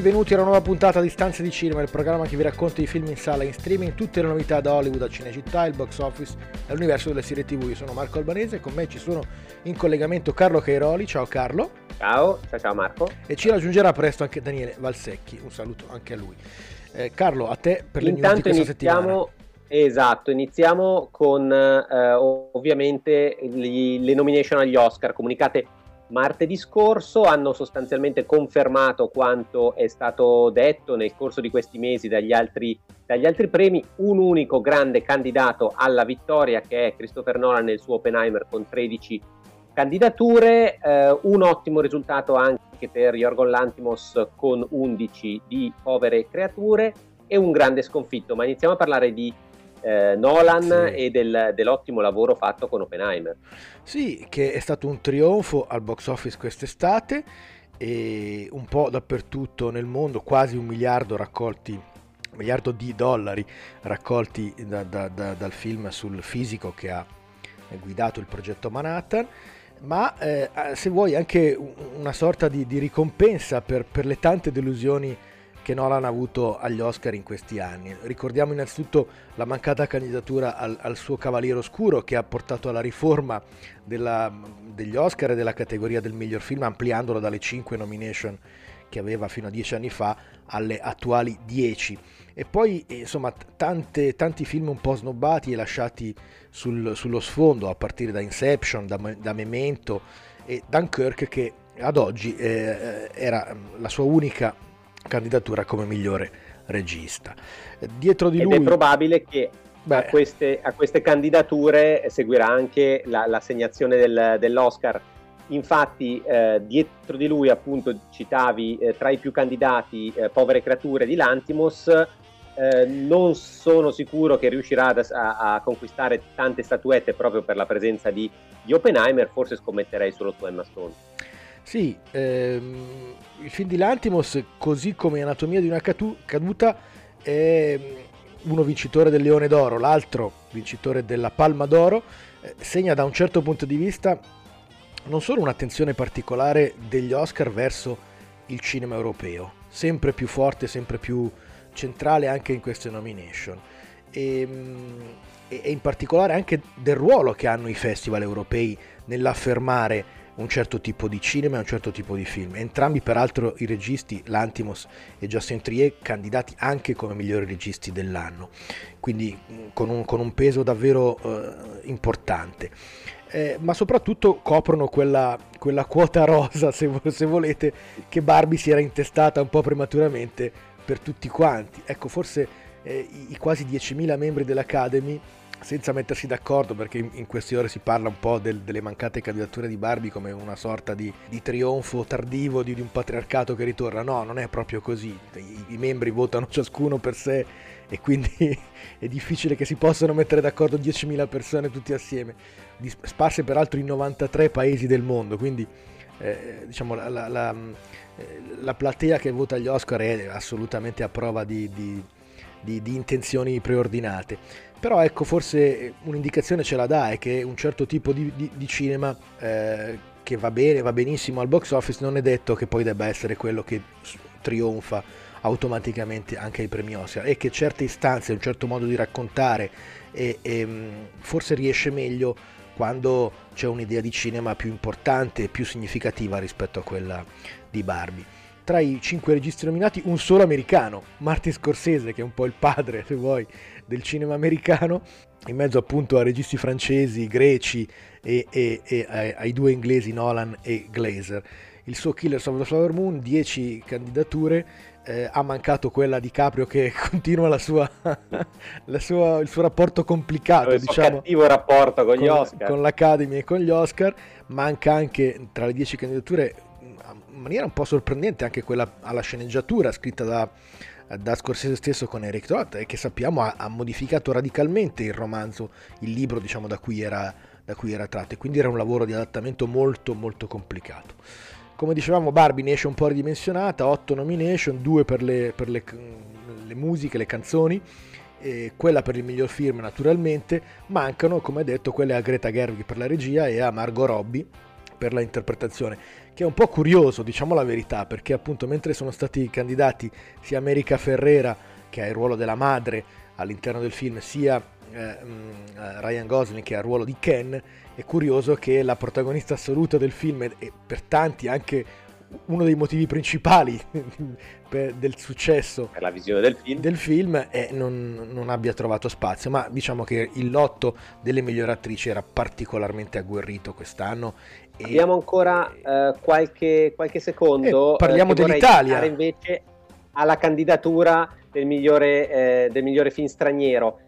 Benvenuti a una nuova puntata di Stanze di Cinema, il programma che vi racconta i film in sala e in streaming, tutte le novità da Hollywood a Cinecittà, il box office e l'universo delle serie TV. Io sono Marco Albanese e con me ci sono in collegamento Carlo Cairoli. Ciao Carlo. Ciao, ciao, ciao Marco. E ci raggiungerà presto anche Daniele Valsecchi. Un saluto anche a lui. Eh, Carlo, a te per le Intanto news di questa iniziamo... settimana. Esatto, iniziamo con eh, ovviamente gli- le nomination agli Oscar comunicate martedì scorso, hanno sostanzialmente confermato quanto è stato detto nel corso di questi mesi dagli altri, dagli altri premi, un unico grande candidato alla vittoria che è Christopher Nolan nel suo Oppenheimer con 13 candidature, eh, un ottimo risultato anche per Yorgos Lantimos con 11 di Povere Creature e un grande sconfitto, ma iniziamo a parlare di eh, Nolan Sì. e del- dell'ottimo lavoro fatto con Oppenheimer. Sì, che è stato un trionfo al box office quest'estate e un po' dappertutto nel mondo, quasi un miliardo raccolti, un miliardo di dollari raccolti da- da- da- dal film sul fisico che ha guidato il progetto Manhattan, ma eh, se vuoi anche un- una sorta di, di ricompensa per, per le tante delusioni che Nolan ha avuto agli Oscar in questi anni. Ricordiamo innanzitutto la mancata candidatura al, al suo Cavaliere Oscuro che ha portato alla riforma della- degli Oscar e della categoria del miglior film, ampliandolo dalle 5 nomination che aveva fino a 10 anni fa alle attuali 10. E poi insomma tante- tanti film un po' snobbati e lasciati sul- sullo sfondo, a partire da Inception, da, da Memento e Dunkirk che ad oggi eh, era la sua unica candidatura come migliore regista. Dietro di Ed lui... è probabile che a, queste, a queste candidature seguirà anche la- l'assegnazione del- dell'Oscar. Infatti, eh, dietro di lui, appunto, citavi eh, tra i più candidati eh, Povere Creature di Lantimos. eh, non sono sicuro che riuscirà ad- a, a conquistare tante statuette proprio per la presenza di, di Oppenheimer. Forse scommetterei solo su Emma Stone. Sì, ehm, il film di Lantimos, così come Anatomia di una caduta, è mm, uno vincitore del Leone d'Oro, l'altro vincitore della Palma d'Oro, eh, segna da un certo punto di vista non solo un'attenzione particolare degli Oscar verso il cinema europeo, sempre più forte, sempre più centrale anche in queste nomination. E, mm, e- e in particolare anche del ruolo che hanno i festival europei nell'affermare un certo tipo di cinema e un certo tipo di film. Entrambi, peraltro, i registi, Lantimos e Justin Trier, candidati anche come migliori registi dell'anno, quindi mh, con un, con un peso davvero eh, importante. Eh, ma soprattutto coprono quella, quella quota rosa, se, se volete, che Barbie si era intestata un po' prematuramente per tutti quanti. Ecco, forse eh, i quasi 10.000 membri dell'Academy senza mettersi d'accordo perché in, queste ore si parla un po' del- delle mancate candidature di Barbie come una sorta di, di trionfo tardivo di, di un patriarcato che ritorna. No, non è proprio così. I, i membri votano ciascuno per sé e quindi è difficile che si possano mettere d'accordo 10.000 persone tutti assieme, sparse peraltro in 93 paesi del mondo. Quindi eh, diciamo la, la- la- eh, la platea che vota gli Oscar è assolutamente a prova di- di- di intenzioni preordinate. Però ecco, forse un'indicazione ce la dà, è che un certo tipo di, di- di cinema eh, che va bene, va benissimo al box office, non è detto che poi debba essere quello che trionfa automaticamente anche ai premi Oscar e che certe istanze, un certo modo di raccontare e, e, mh, forse riesce meglio quando c'è un'idea di cinema più importante e più significativa rispetto a quella di Barbie. Tra i cinque registi nominati, un solo americano, Martin Scorsese, che è un po' il padre, se vuoi, del cinema americano, in mezzo appunto a registi francesi, greci e, e- e ai, ai due inglesi Nolan e Glazer. Il suo Killers of the Flower Moon, 10 candidature, eh, ha mancato quella di Caprio che continua la sua, la sua- il suo rapporto complicato, il diciamo, cattivo rapporto con gli con, Oscar. con l'Academy e con gli Oscar. Manca anche tra le 10 candidature in maniera un po' sorprendente anche quella alla sceneggiatura scritta da, da Scorsese stesso con Eric Trott e che sappiamo ha, ha, modificato radicalmente il romanzo, il libro diciamo da cui, era, da cui era tratto e quindi era un lavoro di adattamento molto molto complicato. Come dicevamo Barbie ne esce un po' ridimensionata, 8 nomination, 2 per le, per le, le musiche, le canzoni, quella per il miglior film naturalmente, mancano come detto quelle a Greta Gerwig per la regia e a Margot Robbie per la interpretazione, che è un po' curioso, diciamo la verità, perché appunto mentre sono stati candidati sia America Ferrera, che ha il ruolo della madre all'interno del film, sia eh, mm, Ryan Gosling che ha il ruolo di Ken, è curioso che la protagonista assoluta del film e per tanti anche uno dei motivi principali del successo per la visione del film, del film è non, non, abbia trovato spazio, ma diciamo che il lotto delle migliori attrici era particolarmente agguerrito quest'anno. E, Abbiamo ancora eh, qualche, qualche, secondo. Eh, parliamo eh, dell'Italia. invece alla candidatura del migliore, eh, del migliore film straniero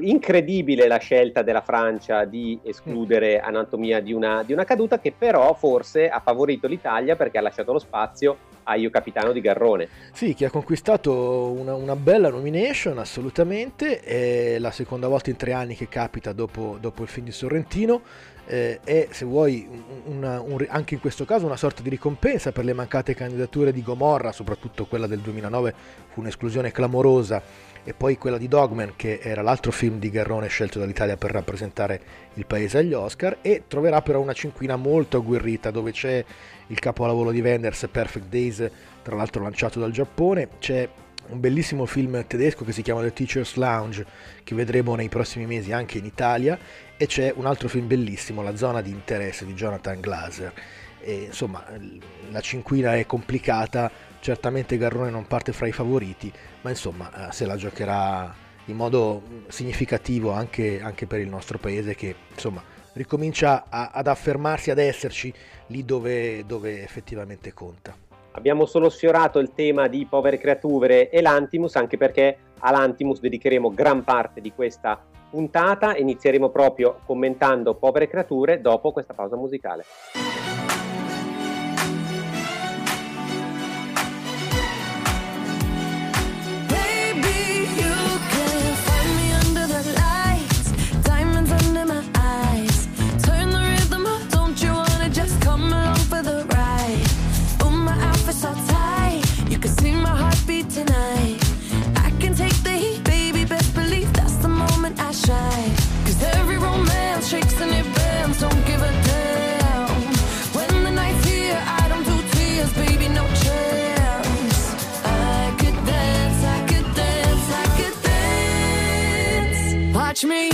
incredibile la scelta della Francia di escludere mm. Anatomia di una, di una, caduta che però forse ha favorito l'Italia perché ha lasciato lo spazio a Io Capitano di Garrone. Sì, che ha conquistato una, una bella nomination assolutamente, è la seconda volta in tre anni che capita dopo, dopo il film di Sorrentino. Eh, è se vuoi una, un, anche in questo caso una sorta di ricompensa per le mancate candidature di Gomorra, soprattutto quella del 2009 fu un'esclusione clamorosa e poi quella di Dogman che era l'altro film di Garrone scelto dall'Italia per rappresentare il paese agli Oscar e troverà però una cinquina molto agguerrita dove c'è il capolavoro di Wenders Perfect Days tra l'altro lanciato dal Giappone c'è un bellissimo film tedesco che si chiama The Teacher's Lounge che vedremo nei prossimi mesi anche in Italia e c'è un altro film bellissimo La zona di interesse di Jonathan Glaser e, insomma la cinquina è complicata certamente Garrone non parte fra i favoriti, ma insomma eh, se la giocherà in modo significativo anche, anche per il nostro paese che insomma ricomincia a, ad affermarsi, ad esserci lì dove, dove effettivamente conta. Abbiamo solo sfiorato il tema di Povere Creature e l'Antimus, anche perché all'Antimus dedicheremo gran parte di questa puntata. Inizieremo proprio commentando Povere Creature dopo questa pausa musicale. touch me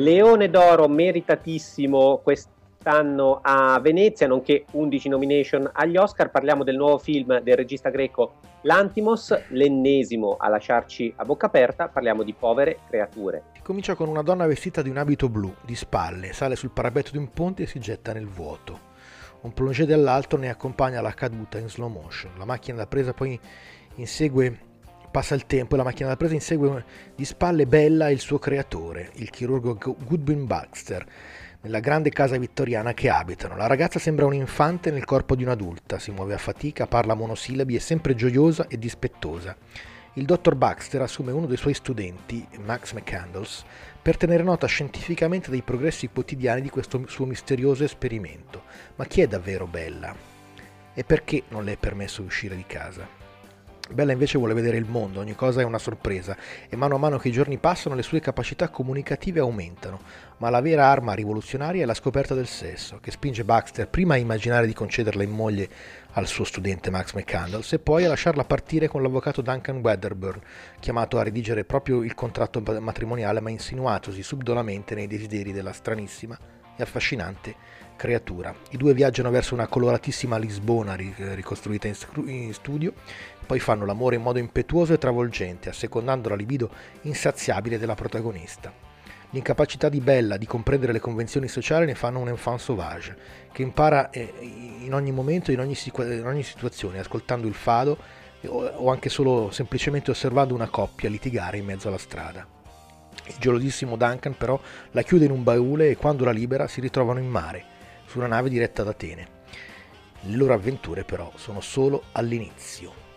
Leone d'oro meritatissimo quest'anno a Venezia, nonché 11 nomination agli Oscar. Parliamo del nuovo film del regista greco Lantimos, l'ennesimo a lasciarci a bocca aperta. Parliamo di povere creature. Comincia con una donna vestita di un abito blu, di spalle, sale sul parapetto di un ponte e si getta nel vuoto. Un plongé dall'alto ne accompagna la caduta in slow motion. La macchina da presa poi insegue Passa il tempo e la macchina da presa insegue di spalle Bella e il suo creatore, il chirurgo Goodwin Baxter, nella grande casa vittoriana che abitano. La ragazza sembra un infante nel corpo di un'adulta, si muove a fatica, parla monosillabi, è sempre gioiosa e dispettosa. Il dottor Baxter assume uno dei suoi studenti, Max McCandles, per tenere nota scientificamente dei progressi quotidiani di questo suo misterioso esperimento. Ma chi è davvero Bella? E perché non le è permesso uscire di casa? Bella invece vuole vedere il mondo, ogni cosa è una sorpresa e mano a mano che i giorni passano le sue capacità comunicative aumentano, ma la vera arma rivoluzionaria è la scoperta del sesso, che spinge Baxter prima a immaginare di concederla in moglie al suo studente Max McCandles e poi a lasciarla partire con l'avvocato Duncan Wedderburn, chiamato a redigere proprio il contratto matrimoniale ma insinuatosi subdolamente nei desideri della stranissima e affascinante creatura. I due viaggiano verso una coloratissima Lisbona ricostruita in studio poi fanno l'amore in modo impetuoso e travolgente, assecondando la libido insaziabile della protagonista. L'incapacità di Bella di comprendere le convenzioni sociali ne fanno un enfant sauvage, che impara eh, in ogni momento, in ogni, in ogni situazione, ascoltando il fado o anche solo semplicemente osservando una coppia litigare in mezzo alla strada. Il gelosissimo Duncan però la chiude in un baule e quando la libera si ritrovano in mare, su una nave diretta ad Atene. Le loro avventure però sono solo all'inizio.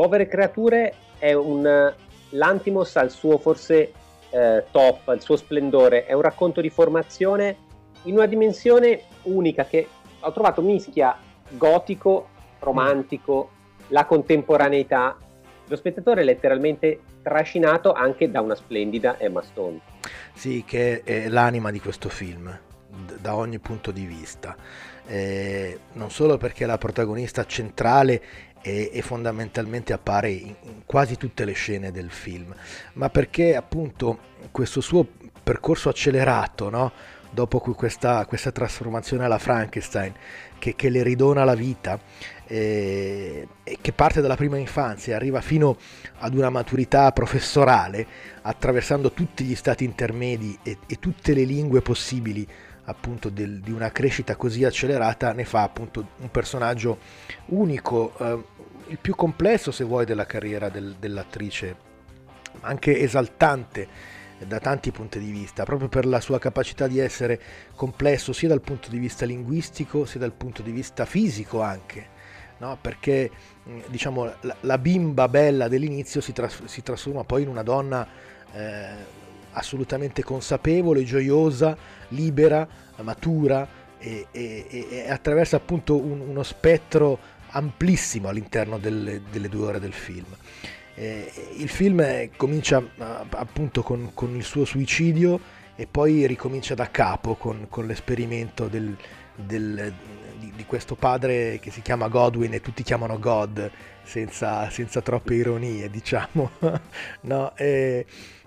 Povere creature è un l'Antimos al suo forse eh, top, al suo splendore, è un racconto di formazione in una dimensione unica che ho trovato mischia gotico, romantico, la contemporaneità. Lo spettatore è letteralmente trascinato anche da una splendida Emma Stone. Sì, che è l'anima di questo film, da ogni punto di vista. Eh, non solo perché la protagonista centrale e, e fondamentalmente appare in, quasi tutte le scene del film, ma perché appunto questo suo percorso accelerato, no? dopo questa, questa, trasformazione alla Frankenstein, che, che le ridona la vita, eh, che parte dalla prima infanzia e arriva fino ad una maturità professorale, attraversando tutti gli stati intermedi e, e tutte le lingue possibili appunto del, di una crescita così accelerata ne fa appunto un personaggio unico, eh, il più complesso se vuoi della carriera del, dell'attrice, anche esaltante da tanti punti di vista, proprio per la sua capacità di essere complesso sia dal punto di vista linguistico sia dal punto di vista fisico anche. No? perché diciamo, la, la, bimba bella dell'inizio si, tras- si, trasforma poi in una donna eh, assolutamente consapevole, gioiosa, libera, matura e, e, e attraversa appunto un, uno spettro amplissimo all'interno delle, delle due ore del film. Eh, il film comincia appunto con, con, il suo suicidio e poi ricomincia da capo con, con l'esperimento del, del, di, di, questo padre che si chiama Godwin e tutti chiamano God senza, senza troppe ironie, diciamo. no? e,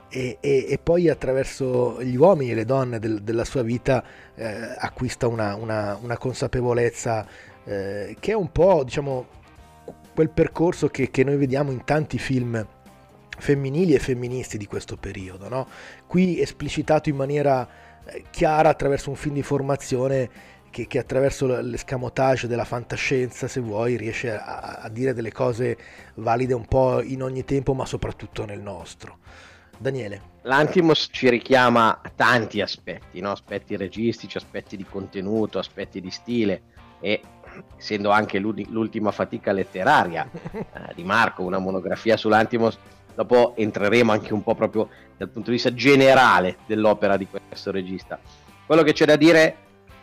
e, e, e, poi attraverso gli uomini e le donne del, della sua vita eh, acquista una, una, una consapevolezza eh, che è un po' diciamo quel percorso che, che, noi vediamo in tanti film femminili e femministi di questo periodo, no? qui esplicitato in maniera eh, chiara attraverso un film di formazione che, che attraverso l'escamotage della fantascienza, se vuoi, riesce a, a dire delle cose valide un po' in ogni tempo, ma soprattutto nel nostro. Daniele. L'Antimos ci richiama a tanti aspetti, no? aspetti registici, aspetti di contenuto, aspetti di stile e essendo anche l'ultima fatica letteraria eh, di Marco, una monografia sull'Antimos, dopo entreremo anche un po' proprio dal punto di vista generale dell'opera di questo regista. Quello che c'è da dire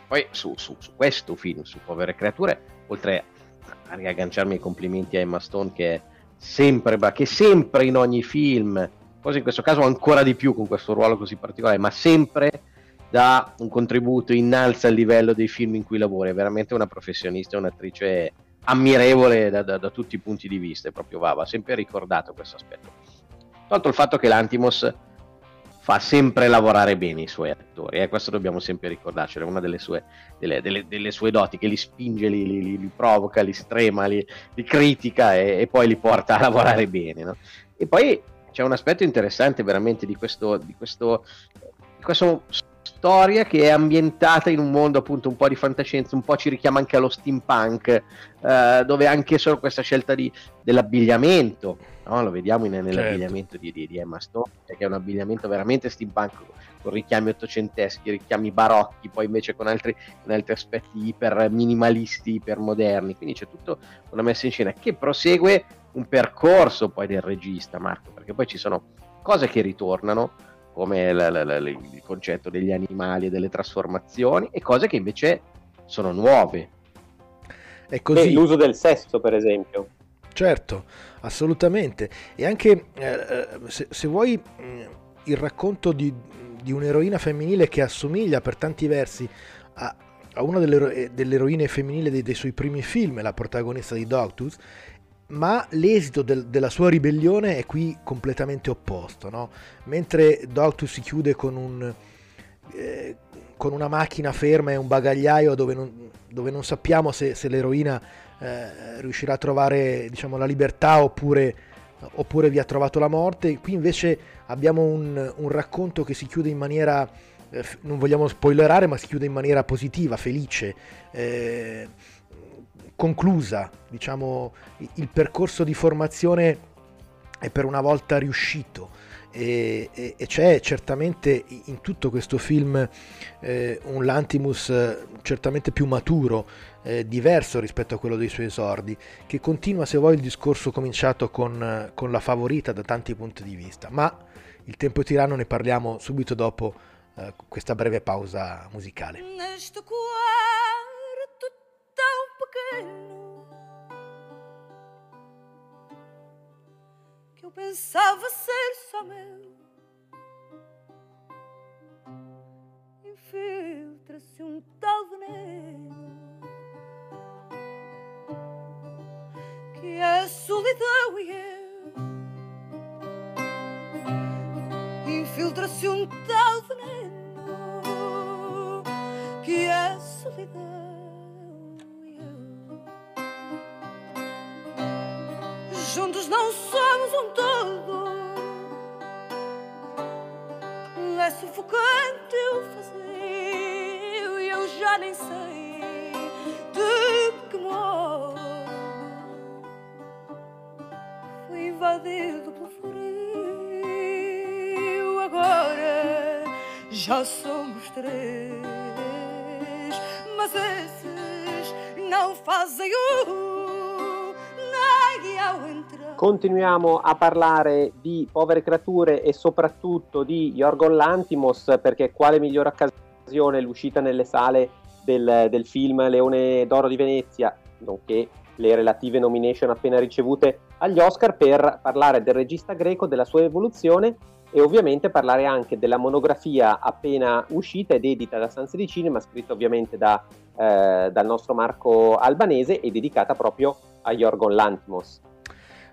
poi su, su, su questo film, su Povere Creature, oltre a riagganciarmi i complimenti a Emma Stone che sempre, che sempre in ogni film, forse in questo caso ancora di più con questo ruolo così particolare, ma sempre dà un contributo, innalza il livello dei film in cui lavora, è veramente una professionista, un'attrice ammirevole da, da, da tutti i punti di vista, proprio va, va sempre ricordato questo aspetto. Tolto il fatto che l'Antimos fa sempre lavorare bene i suoi attori e eh? questo dobbiamo sempre ricordarcelo, è una delle sue, delle, delle, delle sue, doti che li spinge, li, li, li provoca, li strema, li, li critica e, e, poi li porta a lavorare bene. No? E poi c'è un aspetto interessante veramente di questo, di questo, di questo storia che è ambientata in un mondo appunto un po' di fantascienza, un po' ci richiama anche allo steampunk, eh, dove anche solo questa scelta di, dell'abbigliamento, no? lo vediamo in, nell'abbigliamento certo. di, di, di, Emma Stone, che è un abbigliamento veramente steampunk, con richiami ottocenteschi, richiami barocchi, poi invece con altri, con altri aspetti iper minimalisti, iper moderni, quindi c'è tutta una messa in scena che prosegue un percorso poi del regista, Marco, perché poi ci sono cose che ritornano, come la, la, la, il concetto degli animali e delle trasformazioni, e cose che invece sono nuove. È così. Beh, l'uso del sesso, per esempio. Certo, assolutamente. E anche eh, eh se, se, vuoi mm, il racconto di, di, un'eroina femminile che assomiglia per tanti versi a, a una delle, eh, delle eroine femminili dei, dei, suoi primi film, la protagonista di Dogtooth, ma l'esito del, della sua ribellione è qui completamente opposto. No? Mentre Doctor si chiude con, un, eh, con, una macchina ferma e un bagagliaio dove non, dove non sappiamo se, se l'eroina eh, riuscirà a trovare diciamo, la libertà oppure, oppure, vi ha trovato la morte, qui invece abbiamo un, un racconto che si chiude in maniera, eh, non vogliamo spoilerare, ma si chiude in maniera positiva, felice eh, conclusa, diciamo, il percorso di formazione è per una volta riuscito e, e, e c'è certamente in tutto questo film eh, un Lantimus eh, certamente più maturo, eh, diverso rispetto a quello dei suoi esordi, che continua se vuoi il discorso cominciato con, con la favorita da tanti punti di vista, ma il tempo tiranno ne parliamo subito dopo eh, questa breve pausa musicale. Pequeno que eu pensava ser só meu. Infiltra-se um tal veneno que é solidão e eu. Infiltra-se um tal veneno que é solidão. Juntos não somos um todo. É sufocante o fazer e eu já nem sei de que modo fui invadido pelo frio. Agora já somos três, mas esses não fazem o Continuiamo a parlare di povere creature e soprattutto di Yorgos Lantimos perché quale migliore occasione l'uscita nelle sale del, del film Leone d'Oro di Venezia, nonché le relative nomination appena ricevute agli Oscar per parlare del regista greco, della sua evoluzione e ovviamente parlare anche della monografia appena uscita ed edita da Sanse di Cinema, scritta ovviamente da, eh, dal nostro Marco Albanese e dedicata proprio a Jorgon Lantimos.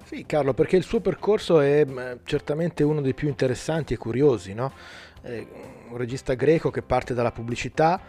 Sì, Carlo, perché il suo percorso è mm, certamente uno dei più interessanti e curiosi, no? Un regista greco che parte dalla pubblicità,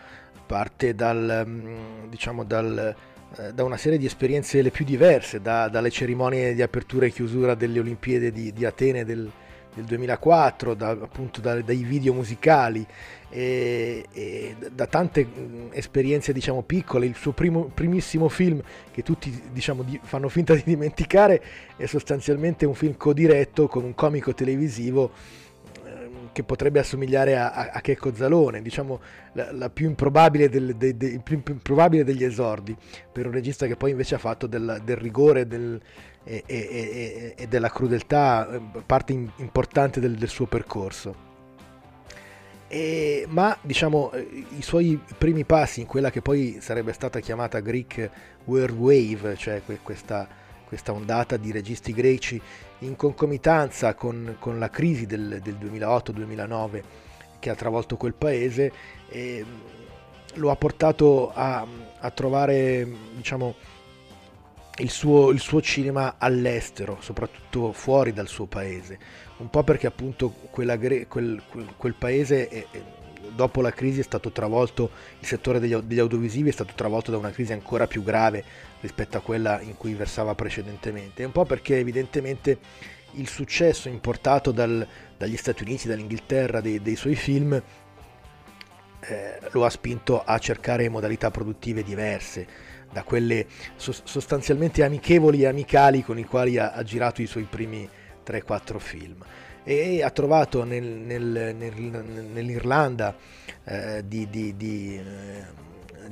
parte dal, mm, diciamo, dal, eh, da una serie di esperienze le più diverse, da, dalle cerimonie di apertura e chiusura delle Olimpiadi di, di Atene del, del 2004, da, appunto da, dai video musicali e, e da tante esperienze diciamo piccole, il suo primo, primissimo film che tutti diciamo di, fanno finta di dimenticare è sostanzialmente un film codiretto con un comico televisivo che potrebbe assomigliare a, a, a Checco Zalone, diciamo la, la più improbabile del, de, de, il più improbabile degli esordi, per un regista che poi invece ha fatto del, del rigore del, e, e, e, della crudeltà ehm, parte in, importante del, del suo percorso. E, ma diciamo eh, i suoi primi passi in quella che poi sarebbe stata chiamata Greek World Wave, cioè questa, questa ondata di registi greci in concomitanza con, con la crisi del, del 2008-2009 che ha travolto quel paese, eh, lo ha portato a, a trovare diciamo, il suo, il suo, cinema all'estero, soprattutto fuori dal suo paese, un po' perché appunto quella, quel, quel, paese è, dopo la crisi è stato travolto, il settore degli, degli, audiovisivi è stato travolto da una crisi ancora più grave rispetto a quella in cui versava precedentemente, un po' perché evidentemente il successo importato dal, dagli Stati Uniti, dall'Inghilterra dei, dei suoi film eh, lo ha spinto a cercare modalità produttive diverse da quelle sostanzialmente amichevoli e amicali con i quali ha, ha girato i suoi primi 3-4 film. E ha trovato nel, nel, nel, nell'Irlanda eh, di, di, di, eh,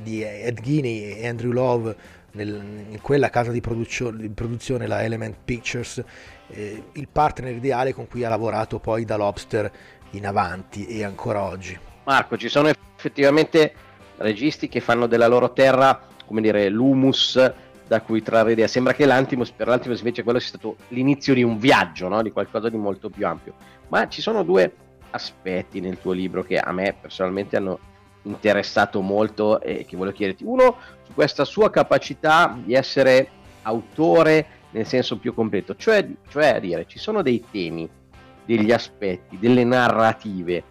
di, Ed Guinea e Andrew Love in quella casa di, di, produzione, la Element Pictures, eh, il partner ideale con cui ha lavorato poi da Lobster in avanti e ancora oggi. Marco, ci sono effettivamente registi che fanno della loro terra come dire, l'humus da cui trarre idea. Sembra che l'Antimus, per l'Antimus invece quello sia stato l'inizio di un viaggio, no? di qualcosa di molto più ampio. Ma ci sono due aspetti nel tuo libro che a me personalmente hanno interessato molto e che voglio chiederti. Uno, su questa sua capacità di essere autore nel senso più completo, cioè, cioè a dire, ci sono dei temi, degli aspetti, delle narrative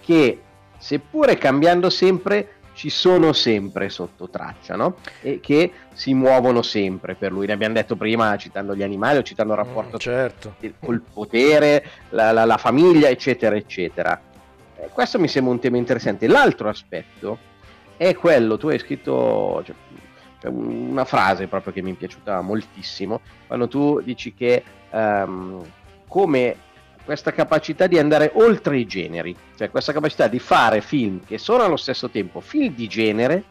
che seppure cambiando sempre ci sono sempre sotto traccia, no? E che si muovono sempre per lui. Ne abbiamo detto prima citando gli animali o citando il rapporto mm, certo. col potere, la, la, la, famiglia, eccetera, eccetera. Eh, questo mi sembra un tema interessante. L'altro aspetto è quello, tu hai scritto cioè, una frase proprio che mi è piaciuta moltissimo, quando tu dici che um, come questa capacità di andare oltre i generi, cioè questa capacità di fare film che sono allo stesso tempo film di genere,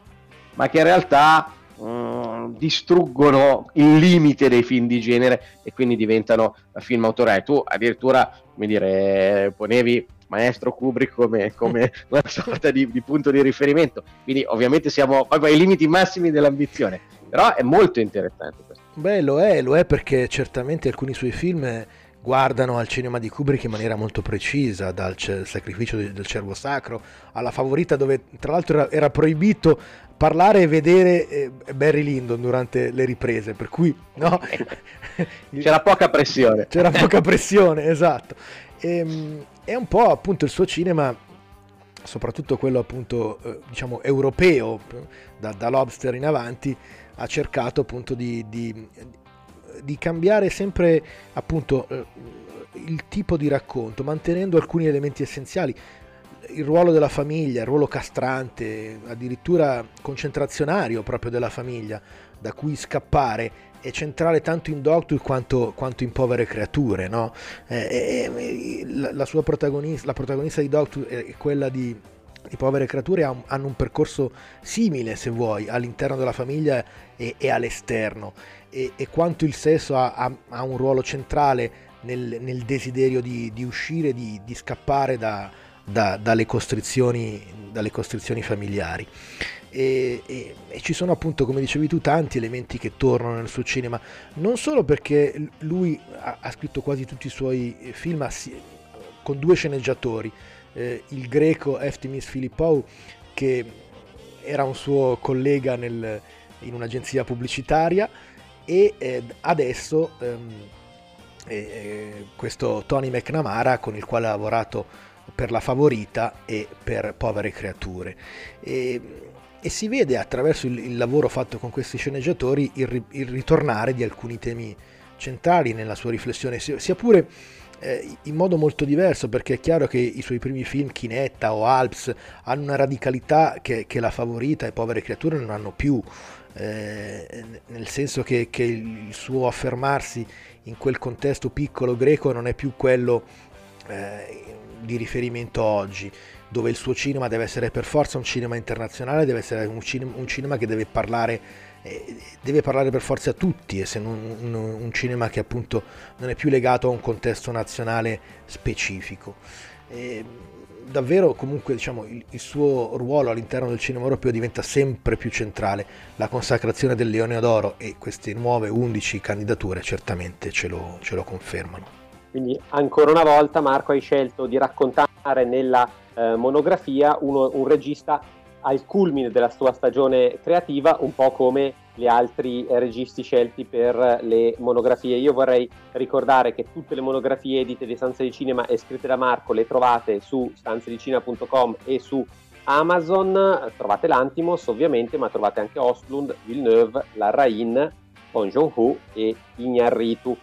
ma che in realtà mh, distruggono il limite dei film di genere e quindi diventano film autorali. Tu addirittura, come dire, ponevi maestro Kubrick come, come una sorta di, di, punto di riferimento, quindi ovviamente siamo ai limiti massimi dell'ambizione, però è molto interessante questo. Beh, lo è, lo è perché certamente alcuni suoi film guardano al cinema di Kubrick in maniera molto precisa, dal sacrificio del cervo sacro alla favorita dove tra l'altro era, era proibito parlare e vedere eh, Barry Lyndon durante le riprese, per cui no? c'era poca pressione. C'era poca pressione, esatto. E, ehm, è un po' appunto il suo cinema, soprattutto quello appunto eh, diciamo europeo, da, da Lobster in avanti, ha cercato appunto di, di di cambiare sempre appunto eh, il tipo di racconto, mantenendo alcuni elementi essenziali. Il ruolo della famiglia, il ruolo castrante, addirittura concentrazionario proprio della famiglia, da cui scappare è centrale tanto in Doctor quanto, quanto in Povere Creature. No? Eh, eh, la, la, sua protagonista, la protagonista di Doctor è quella di, di Povere Creature, hanno un percorso simile, se vuoi, all'interno della famiglia e, e all'esterno e, e quanto il sesso ha, ha, ha, un ruolo centrale nel, nel desiderio di, di uscire, di, di scappare da, da, dalle, costrizioni, dalle, costrizioni, familiari. E, e, e, ci sono appunto, come dicevi tu, tanti elementi che tornano nel suo cinema, non solo perché lui ha, ha scritto quasi tutti i suoi film con due sceneggiatori, eh, il greco Eftimis Filippou, che era un suo collega nel, in un'agenzia pubblicitaria, e eh, adesso ehm, eh, questo Tony McNamara con il quale ha lavorato per La Favorita e per Povere Creature. E, e si vede attraverso il, il, lavoro fatto con questi sceneggiatori il, il, ritornare di alcuni temi centrali nella sua riflessione, sia pure eh, in modo molto diverso, perché è chiaro che i suoi primi film, Chinetta o Alps, hanno una radicalità che, che La Favorita e Povere Creature non hanno più eh, nel senso che, che, il suo affermarsi in quel contesto piccolo greco non è più quello eh, di riferimento oggi, dove il suo cinema deve essere per forza un cinema internazionale, deve essere un cinema, un cinema che deve parlare, eh, deve parlare per forza a tutti, e se non un, un cinema che appunto non è più legato a un contesto nazionale specifico. Eh, davvero comunque diciamo, il, il, suo ruolo all'interno del cinema europeo diventa sempre più centrale. La consacrazione del Leone d'Oro e queste nuove 11 candidature certamente ce lo, ce lo confermano. Quindi ancora una volta Marco hai scelto di raccontare nella eh, monografia uno, un regista al culmine della sua stagione creativa, un po' come gli altri registi scelti per le monografie. Io vorrei ricordare che tutte le monografie edite di Stanze di Cinema e scritte da Marco le trovate su stanzedicina.com e su Amazon, trovate l'Antimos ovviamente, ma trovate anche Ostlund, Villeneuve, Larrain, Bong Joon-ho e Ignarritu.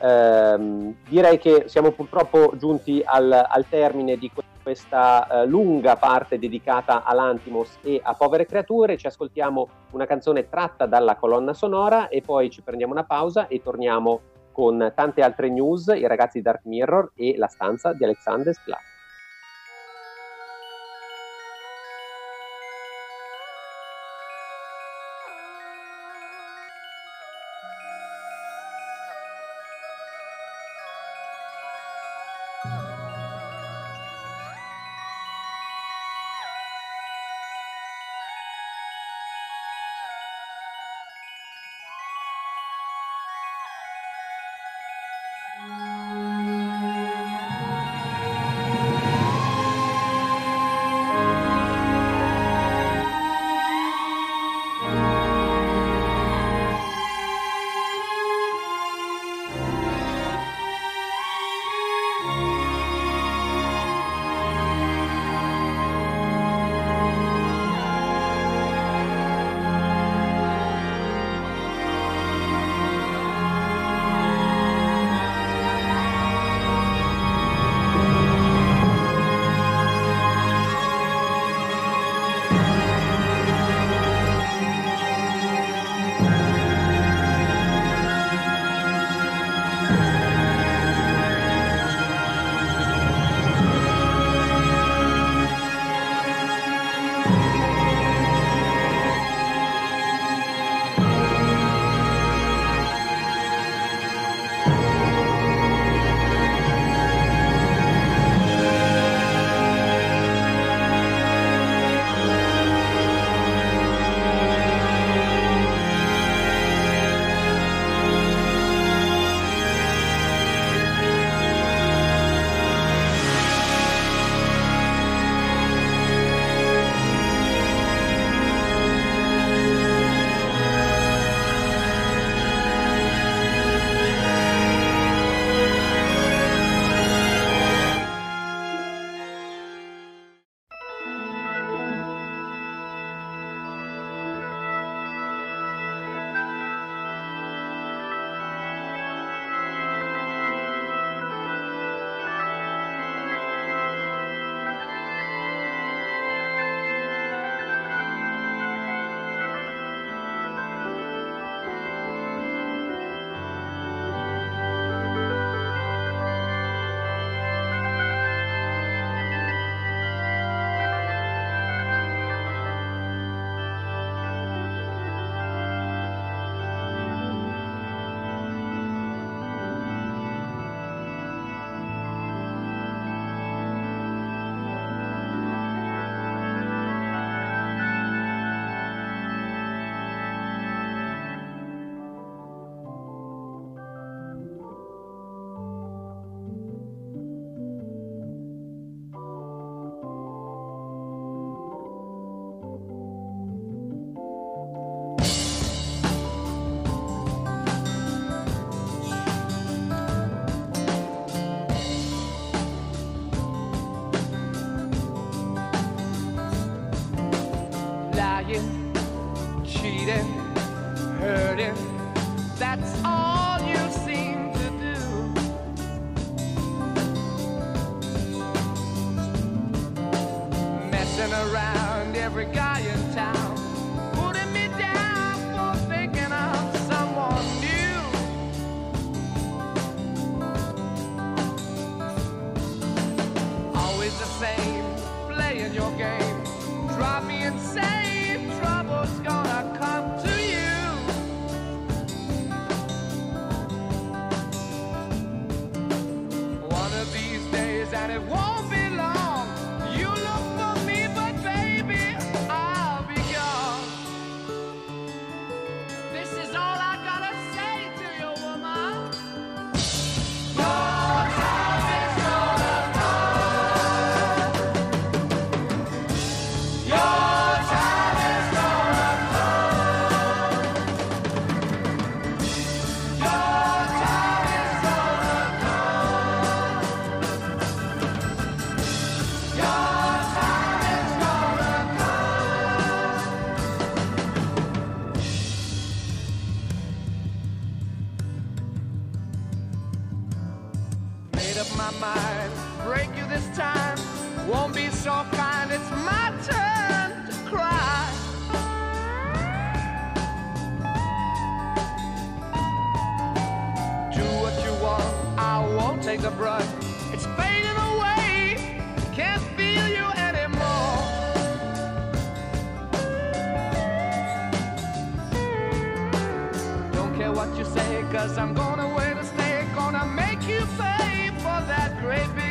Eh, direi che siamo purtroppo giunti al, al termine di questa eh, lunga parte dedicata all'Antimos e a povere creature. Ci ascoltiamo una canzone tratta dalla colonna sonora e poi ci prendiamo una pausa e torniamo con tante altre news, i ragazzi di Dark Mirror e la stanza di Alexander Sklar. hurting. That's all you seem to do. Messing around every guy in town. Putting me down for thinking of someone new. Always the same, playing your game. Drop me what you say, cause I'm gonna away to stay. Gonna make you pay for that great big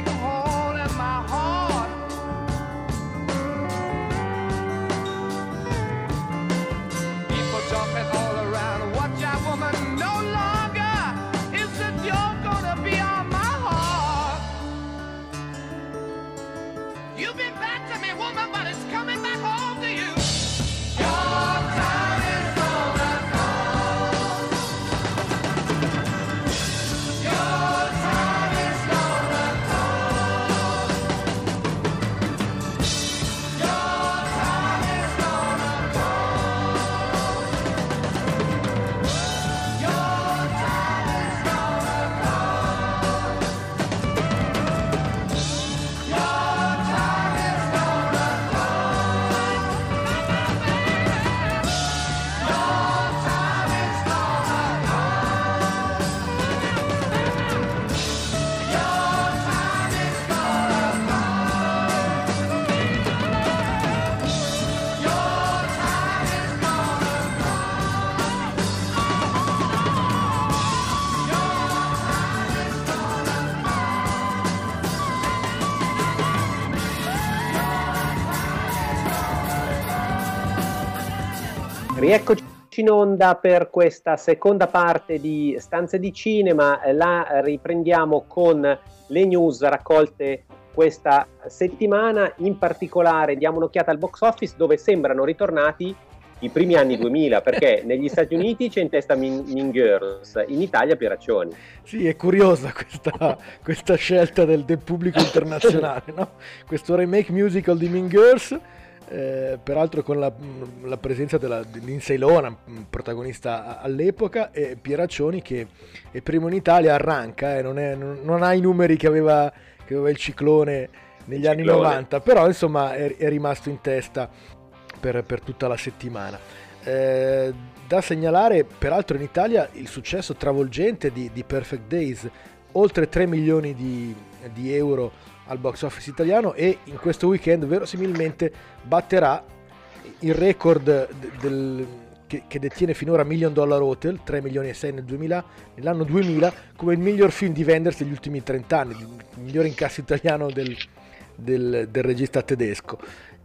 Rieccoci in onda per questa seconda parte di Stanze di Cinema, la riprendiamo con le news raccolte questa settimana, in particolare diamo un'occhiata al box office dove sembrano ritornati i primi anni 2000 perché negli Stati Uniti c'è in testa Mean, Mean Girls, in Italia Pieraccioni. Sì, è curiosa questa, questa scelta del, del pubblico internazionale, no? Questo remake musical di Mean Girls, eh, peraltro con la, la presenza della, di Lindsay Lohan, protagonista all'epoca, e Pieraccioni che è primo in Italia, arranca, eh, non, è- non- non ha i numeri che aveva, che aveva il ciclone negli anni Ciclone. 90, però insomma è, è rimasto in testa per, per tutta la settimana. Eh, da segnalare peraltro in Italia il successo travolgente di, di Perfect Days, oltre 3 milioni di, di euro al box office italiano e in questo weekend verosimilmente batterà il record de- del- che, che detiene finora Million Dollar Hotel, 3 milioni e 6 nel 2000, nell'anno 2000 come il miglior film di vendersi degli ultimi 30 anni, il miglior incasso italiano del, del- del regista tedesco.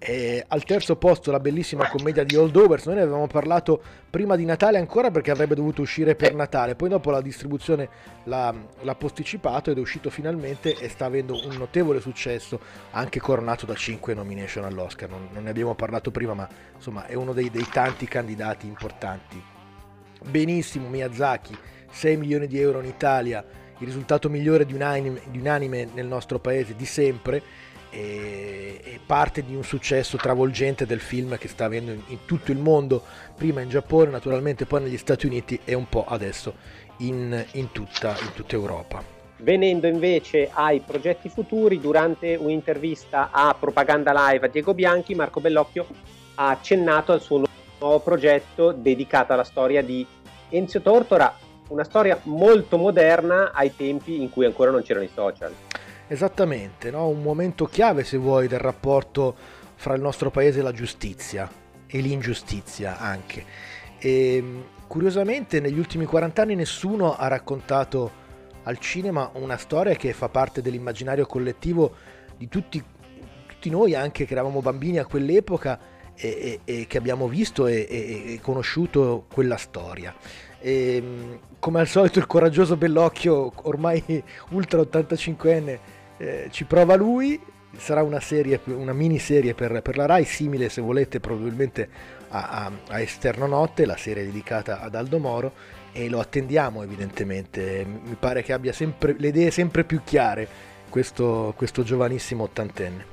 E al terzo posto la bellissima commedia di Holdovers, noi ne avevamo parlato prima di Natale ancora perché avrebbe dovuto uscire per Natale, poi dopo la distribuzione l'ha, l'ha posticipato ed è uscito finalmente e sta avendo un notevole successo, anche coronato da 5 nomination all'Oscar, non, non ne abbiamo parlato prima ma insomma è uno dei, dei tanti candidati importanti. Benissimo Miyazaki, 6 milioni di euro in Italia, il risultato migliore di un anime, di un anime nel nostro paese di sempre e, e parte di un successo travolgente del film che sta avendo in, in tutto il mondo, prima in Giappone naturalmente, poi negli Stati Uniti e un po' adesso in, in tutta, in tutta Europa. Venendo invece ai progetti futuri, durante un'intervista a Propaganda Live a Diego Bianchi, Marco Bellocchio ha accennato al suo nuovo progetto dedicato alla storia di Enzio Tortora, una storia molto moderna ai tempi in cui ancora non c'erano i social. Esattamente, no? un momento chiave se vuoi del rapporto fra il nostro paese e la giustizia e l'ingiustizia anche. E, curiosamente negli ultimi 40 anni nessuno ha raccontato al cinema una storia che fa parte dell'immaginario collettivo di tutti, tutti noi, anche che eravamo bambini a quell'epoca e, e- e che abbiamo visto e, conosciuto quella storia. E, come al solito il coraggioso Bellocchio, ormai ultra 85enne, eh, ci prova lui. Sarà una serie, una miniserie per, per la Rai, simile se volete probabilmente a, a- a Esterno Notte, la serie dedicata ad Aldo Moro, e lo attendiamo evidentemente. Mi pare che abbia sempre, le idee sempre più chiare questo, questo giovanissimo ottantenne.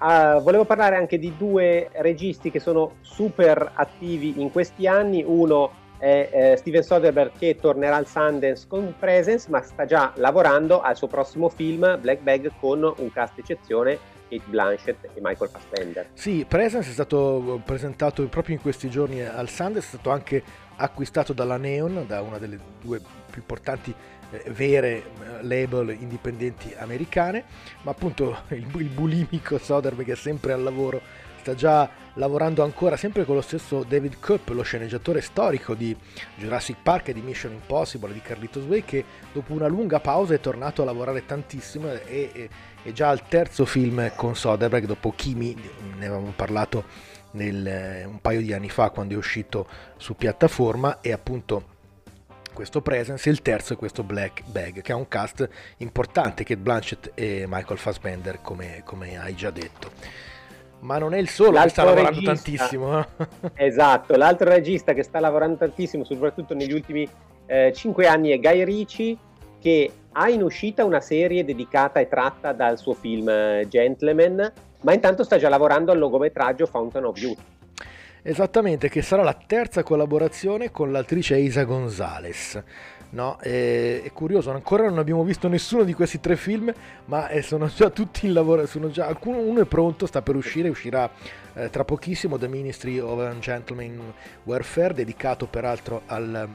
Ah, volevo parlare anche di due registi che sono super attivi in questi anni. Uno è eh, Steven Soderbergh che tornerà al Sundance con Presence, ma sta già lavorando al suo prossimo film Black Bag con un cast eccezione Kate Blanchett e Michael Fassbender. Sì, Presence è stato presentato proprio in questi giorni al Sundance, è stato anche acquistato dalla Neon, da una delle due più importanti eh, vere eh, label indipendenti americane, ma appunto il, il bulimico Soderbergh è sempre al lavoro, sta già lavorando ancora sempre con lo stesso David Koepp, lo sceneggiatore storico di Jurassic Park e di Mission Impossible di Carlitos Way, che dopo una lunga pausa è tornato a lavorare tantissimo e, e, già al terzo film con Soderbergh, dopo Kimi, ne avevamo parlato nel, un paio di anni fa quando è uscito su piattaforma e appunto questo Presence e il terzo è questo Black Bag che ha un cast importante Kate Blanchett e Michael Fassbender come, come hai già detto ma non è il solo che sta lavorando regista, tantissimo eh. esatto l'altro regista che sta lavorando tantissimo soprattutto negli ultimi eh, 5 anni è Guy Ritchie che ha in uscita una serie dedicata e tratta dal suo film eh, Gentleman ma intanto sta già lavorando al lungometraggio Fountain of Youth Esattamente, che sarà la terza collaborazione con l'attrice Isa Gonzalez. No, è, è, curioso, ancora non abbiamo visto nessuno di questi tre film, ma eh, sono già tutti in lavoro, sono già, alcuno, uno è pronto, sta per uscire, uscirà eh, tra pochissimo, The Ministry of Gentleman Warfare, dedicato peraltro al,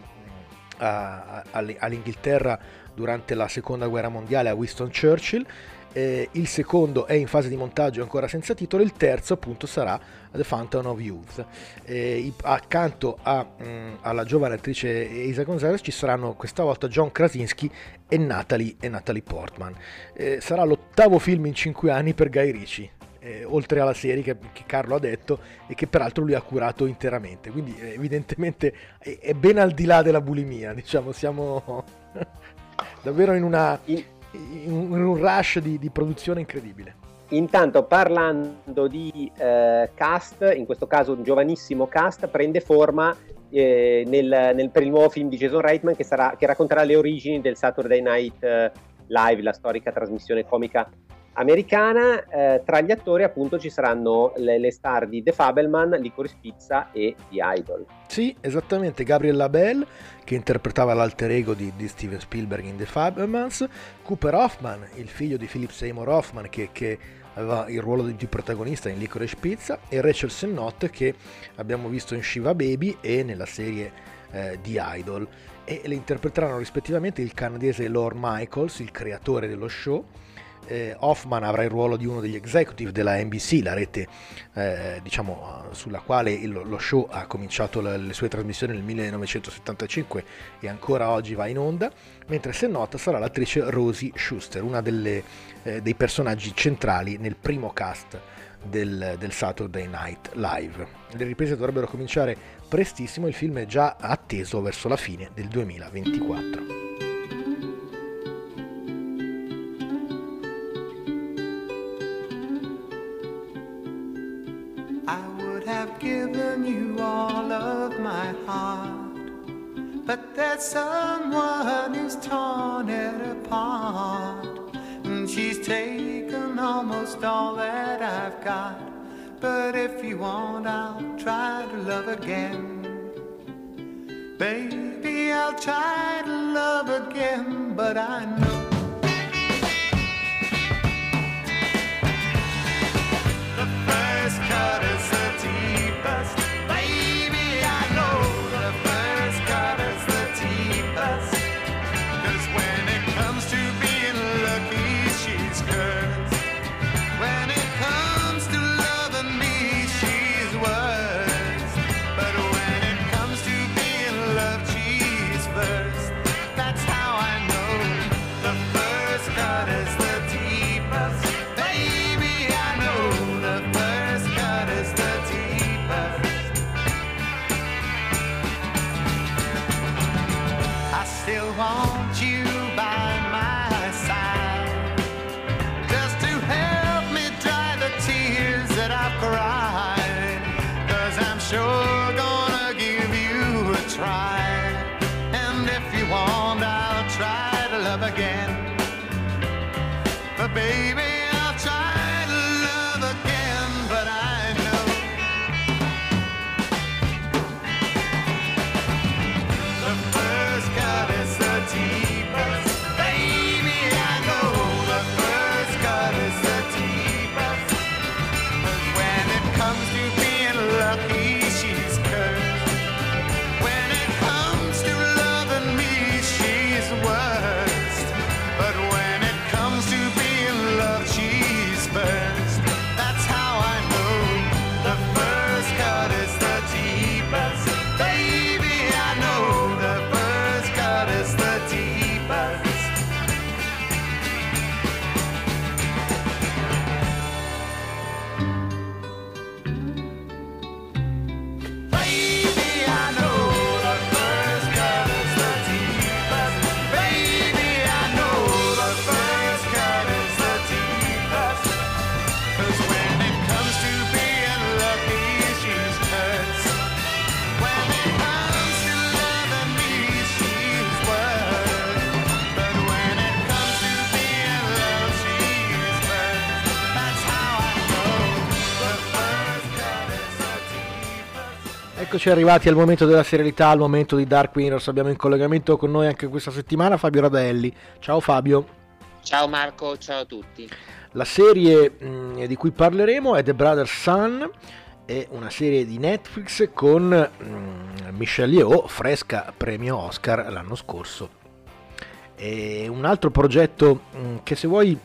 a, a, all'Inghilterra durante la seconda guerra mondiale a Winston Churchill eh, il secondo è in fase di montaggio ancora senza titolo, il terzo appunto sarà The Fountain of Youth. Eh, accanto a, mh, mm, alla giovane attrice Isa Gonzalez ci saranno questa volta John Krasinski e Natalie, e Natalie Portman. Eh, sarà l'ottavo film in cinque anni per Guy Ritchie. Eh, oltre alla serie che, che, Carlo ha detto e che peraltro lui ha curato interamente quindi eh, evidentemente è, è ben al di là della bulimia diciamo siamo davvero in una in un rush di, di produzione incredibile. Intanto parlando di eh, cast, in questo caso un giovanissimo cast, prende forma eh, nel, nel, per il nuovo film di Jason Reitman che, sarà, che racconterà le origini del Saturday Night eh, Live, la storica trasmissione comica americana. Eh, tra gli attori appunto ci saranno le, le, star di The Fabelman, Licorice Pizza e The Idol. Sì, esattamente, Gabriel Labelle che interpretava l'alter ego di, di Steven Spielberg in The Fabelmans, Cooper Hoffman, il figlio di Philip Seymour Hoffman che, che aveva il ruolo di protagonista in Licorice Pizza e Rachel Sennott che abbiamo visto in Shiva Baby e nella serie eh, The Idol e le interpreteranno rispettivamente il canadese Lord Michaels, il creatore dello show, eh, Hoffman avrà il ruolo di uno degli executive della NBC, la rete eh, diciamo, sulla quale il, lo show ha cominciato le, le, sue trasmissioni nel 1975 e ancora oggi va in onda, mentre se nota sarà l'attrice Rosie Schuster, una delle, eh, dei personaggi centrali nel primo cast del, del Saturday Night Live. Le riprese dovrebbero cominciare prestissimo, il film è già atteso verso la fine del 2024. Given you all of my heart. But that someone who's torn it apart. And she's taken almost all that I've got. But if you want, I'll try to love again. Baby, I'll try to love again, but I know. The first cut is baby. Eccoci arrivati al momento della serialità, al momento di Dark Winners. Abbiamo in collegamento con noi anche questa settimana Fabio Radelli. Ciao Fabio. Ciao Marco, ciao a tutti. La serie mh, di cui parleremo è The Brother Sun, è una serie di Netflix con mh, Michelle Yeoh, fresca premio Oscar l'anno scorso. È un altro progetto mh, che se vuoi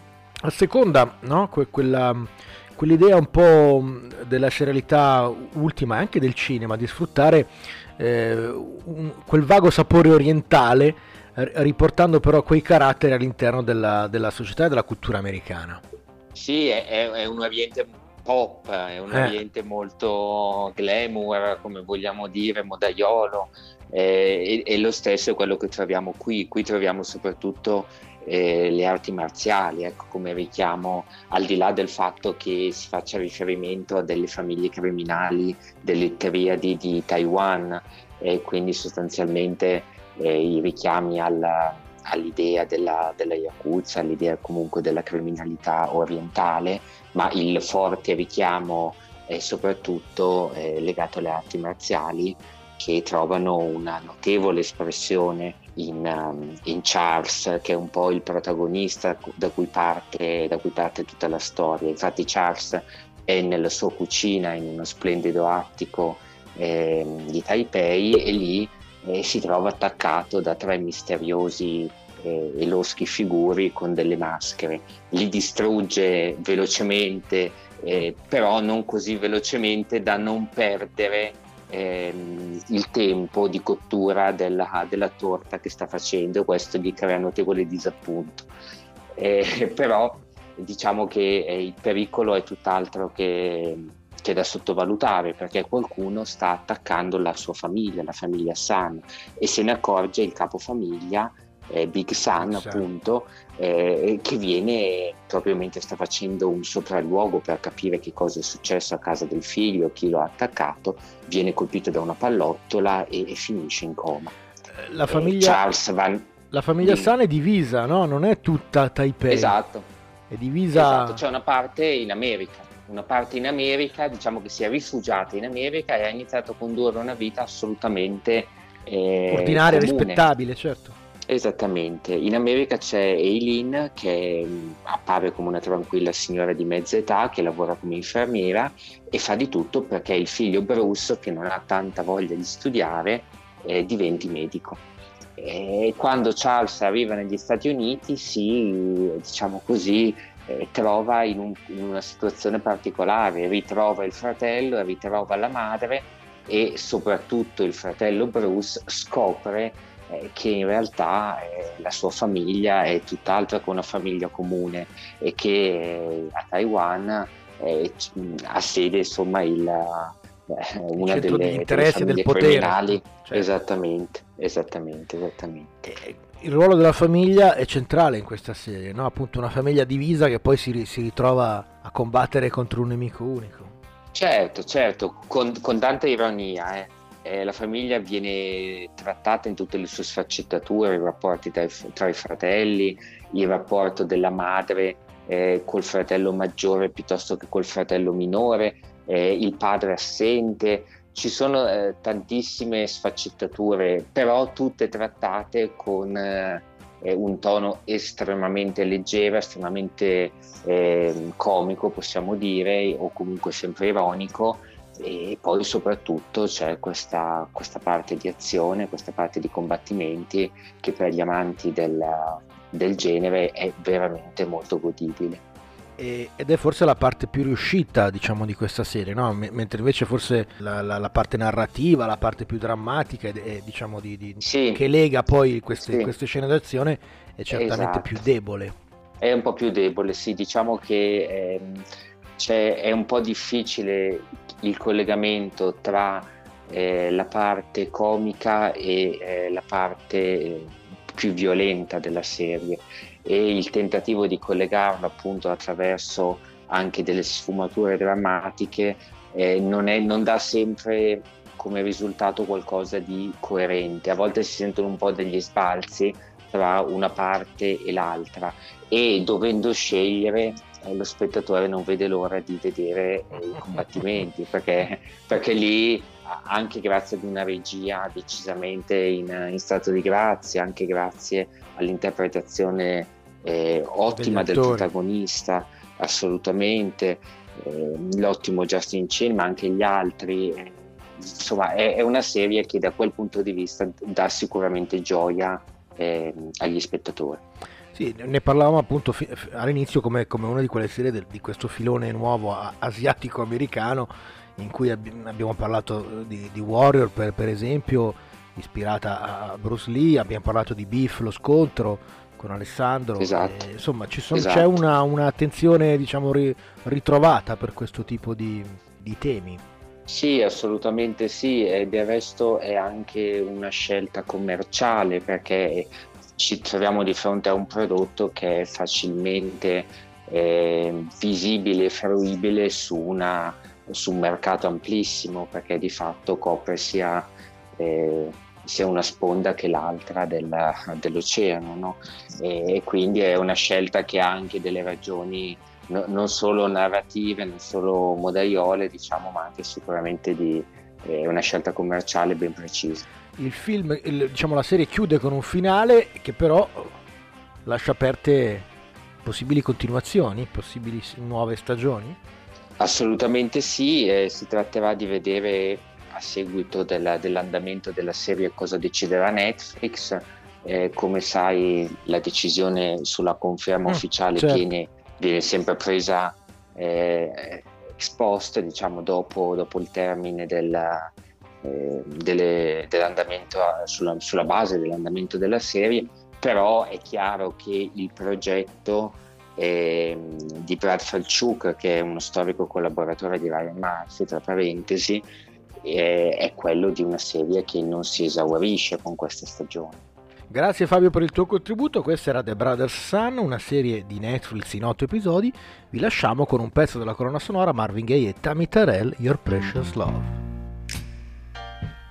asseconda no? Que- quella, quell'idea un po' della serialità ultima e anche del cinema di sfruttare eh, un- quel vago sapore orientale riportando però quei caratteri all'interno della, della società e della cultura americana. Sì, è, è- è un ambiente pop, è un Eh. ambiente molto glamour, come vogliamo dire, modaiolo, eh, e, e lo stesso è quello che troviamo qui. Qui troviamo soprattutto eh, le arti marziali, ecco, come richiamo, al di là del fatto che si faccia riferimento a delle famiglie criminali delle triadi di Taiwan, e quindi sostanzialmente eh, i richiami alla- all'idea della, della Yakuza, all'idea comunque della criminalità orientale, ma il forte richiamo è soprattutto eh, legato alle arti marziali che trovano una notevole espressione in, um, in Charles, che è un po' il protagonista da cui, parte, da cui parte tutta la storia. Infatti Charles è nella sua cucina in uno splendido attico ehm, di Taipei e lì eh, si trova attaccato da tre misteriosi eh, e loschi figuri con delle maschere. Li distrugge velocemente, eh, però non così velocemente da non perdere ehm, il tempo di cottura della, della torta che sta facendo. Questo gli crea notevole disappunto. Eh, però diciamo che eh, il pericolo è tutt'altro che, che da sottovalutare perché qualcuno sta attaccando la sua famiglia, la famiglia San e se ne accorge il capofamiglia eh, Big Sun Big Sun. appunto eh, che viene proprio mentre sta facendo un sopralluogo per capire che cosa è successo a casa del figlio, chi lo ha attaccato, viene colpito da una pallottola e, e finisce in coma. Eh, La Eh, famiglia, Charles Van... la famiglia Dimmi. San è divisa, no? Non è tutta Taipei. Esatto, È divisa... esatto, c'è una parte in America, una parte in America, diciamo che si è rifugiata in America e ha iniziato a condurre una vita assolutamente eh, ordinaria, comune. rispettabile, certo. Esattamente, in America c'è Eileen che mh, appare come una tranquilla signora di mezza età che lavora come infermiera e fa di tutto perché il figlio Bruce, che non ha tanta voglia di studiare, eh, diventi medico. E quando Charles arriva negli Stati Uniti si, diciamo così, eh, trova in, un- in una situazione particolare, ritrova il fratello, ritrova la madre e soprattutto il fratello Bruce scopre eh, che in realtà eh, la sua famiglia è tutt'altro che una famiglia comune e che eh, a Taiwan eh, ha sede insomma il, una centro delle, di delle del potere. criminali. Cioè, Esattamente, esattamente, esattamente. il ruolo della famiglia è centrale in questa serie, no? Appunto una famiglia divisa che poi si, si ritrova a combattere contro un nemico unico. Certo, certo, con, con tanta ironia, eh. Eh, la famiglia viene trattata in tutte le sue sfaccettature, i rapporti tra i, tra i fratelli, il rapporto della madre eh, col fratello maggiore piuttosto che col fratello minore, eh, il padre assente, ci sono eh, tantissime sfaccettature, però tutte trattate con eh, un tono estremamente leggero, estremamente eh, comico, possiamo dire, o comunque sempre ironico. E poi soprattutto c'è questa, questa parte di azione, questa parte di combattimenti che per gli amanti del, del genere è veramente molto godibile. Ed è forse la parte più riuscita, diciamo, di questa serie, no? M- mentre invece forse la, la- la parte narrativa, la parte più drammatica, ed è, diciamo, di, di- Sì, che lega poi queste, Sì. queste scene d'azione è certamente Esatto. più debole. È un po' più debole, sì, diciamo che ehm, c'è- è un po' difficile il collegamento tra eh, la parte comica e eh, la parte più violenta della serie. E il tentativo di collegarlo appunto attraverso anche delle sfumature drammatiche eh, non, è- non dà sempre come risultato qualcosa di coerente, a volte si sentono un po' degli sbalzi tra una parte e l'altra. E dovendo scegliere eh, lo spettatore non vede l'ora di vedere eh, i combattimenti perché, perché lì anche grazie ad una regia decisamente in, in stato di grazia, anche grazie all'interpretazione eh, ottima del protagonista, assolutamente, eh, l'ottimo Justin Chin, ma anche gli altri. eh, insomma, è, è una serie che da quel punto di vista dà sicuramente gioia agli spettatori. Sì, ne parlavamo appunto all'inizio come, come una di quelle serie del- di questo filone nuovo asiatico-americano in cui abbi- abbiamo parlato di, di Warrior per, per esempio, ispirata a Bruce Lee, abbiamo parlato di Beef, lo scontro con Alessandro, Esatto. e, insomma ci sono- Esatto. c'è una, un'attenzione diciamo ri- ritrovata per questo tipo di, di temi. Sì, assolutamente sì, e del resto è anche una scelta commerciale perché ci troviamo di fronte a un prodotto che è facilmente eh, visibile e fruibile su, una- su un mercato amplissimo perché di fatto copre sia, eh, sia una sponda che l'altra della- dell'oceano, no? e, e quindi è una scelta che ha anche delle ragioni no- non solo narrative, non solo modaiole, diciamo, ma anche sicuramente di eh, una scelta commerciale ben precisa. Il film, il- diciamo la serie chiude con un finale che però lascia aperte possibili continuazioni, possibili nuove stagioni. Assolutamente sì, e si tratterà di vedere a seguito della- dell'andamento della serie cosa deciderà Netflix. Eh, come sai, la decisione sulla conferma Mm, ufficiale certo. viene, viene sempre presa eh, ex post, diciamo dopo, dopo il termine della- eh, delle- dell'andamento sulla, sulla base dell'andamento della serie, però è chiaro che il progetto ehm, di Brad Falchuk, che è uno storico collaboratore di Ryan Murphy, tra parentesi, eh, è quello di una serie che non si esaurisce con questa stagione. Grazie Fabio per il tuo contributo, questa era The Brothers Sun, una serie di Netflix in otto episodi. Vi lasciamo con un pezzo della colonna sonora Marvin Gaye e Tammy Terrell, Your Precious Love.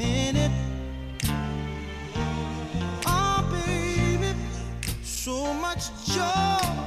minute, oh baby, so much joy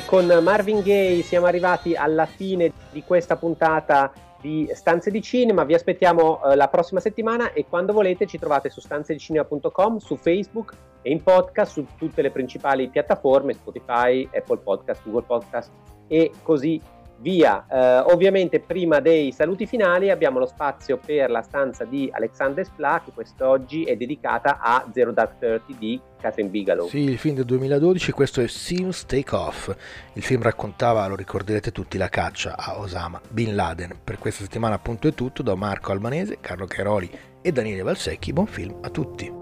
E con Marvin Gaye siamo arrivati alla fine di questa puntata di Stanze di Cinema. Vi aspettiamo eh, la prossima settimana e quando volete ci trovate su stanzedicinema.com, su Facebook e in podcast su tutte le principali piattaforme, Spotify, Apple Podcast, Google Podcast e così via. Eh, ovviamente prima dei saluti finali abbiamo lo spazio per la stanza di Alexander Spla che quest'oggi è dedicata a Zero Dark Thirty di Catherine Bigelow. Sì, il film del 2012, questo è Seems Take Off. Il film raccontava, lo ricorderete tutti, la caccia a Osama Bin Laden. Per questa settimana appunto è tutto, da Marco Albanese, Carlo Cairoli e Daniele Valsecchi. Buon film a tutti.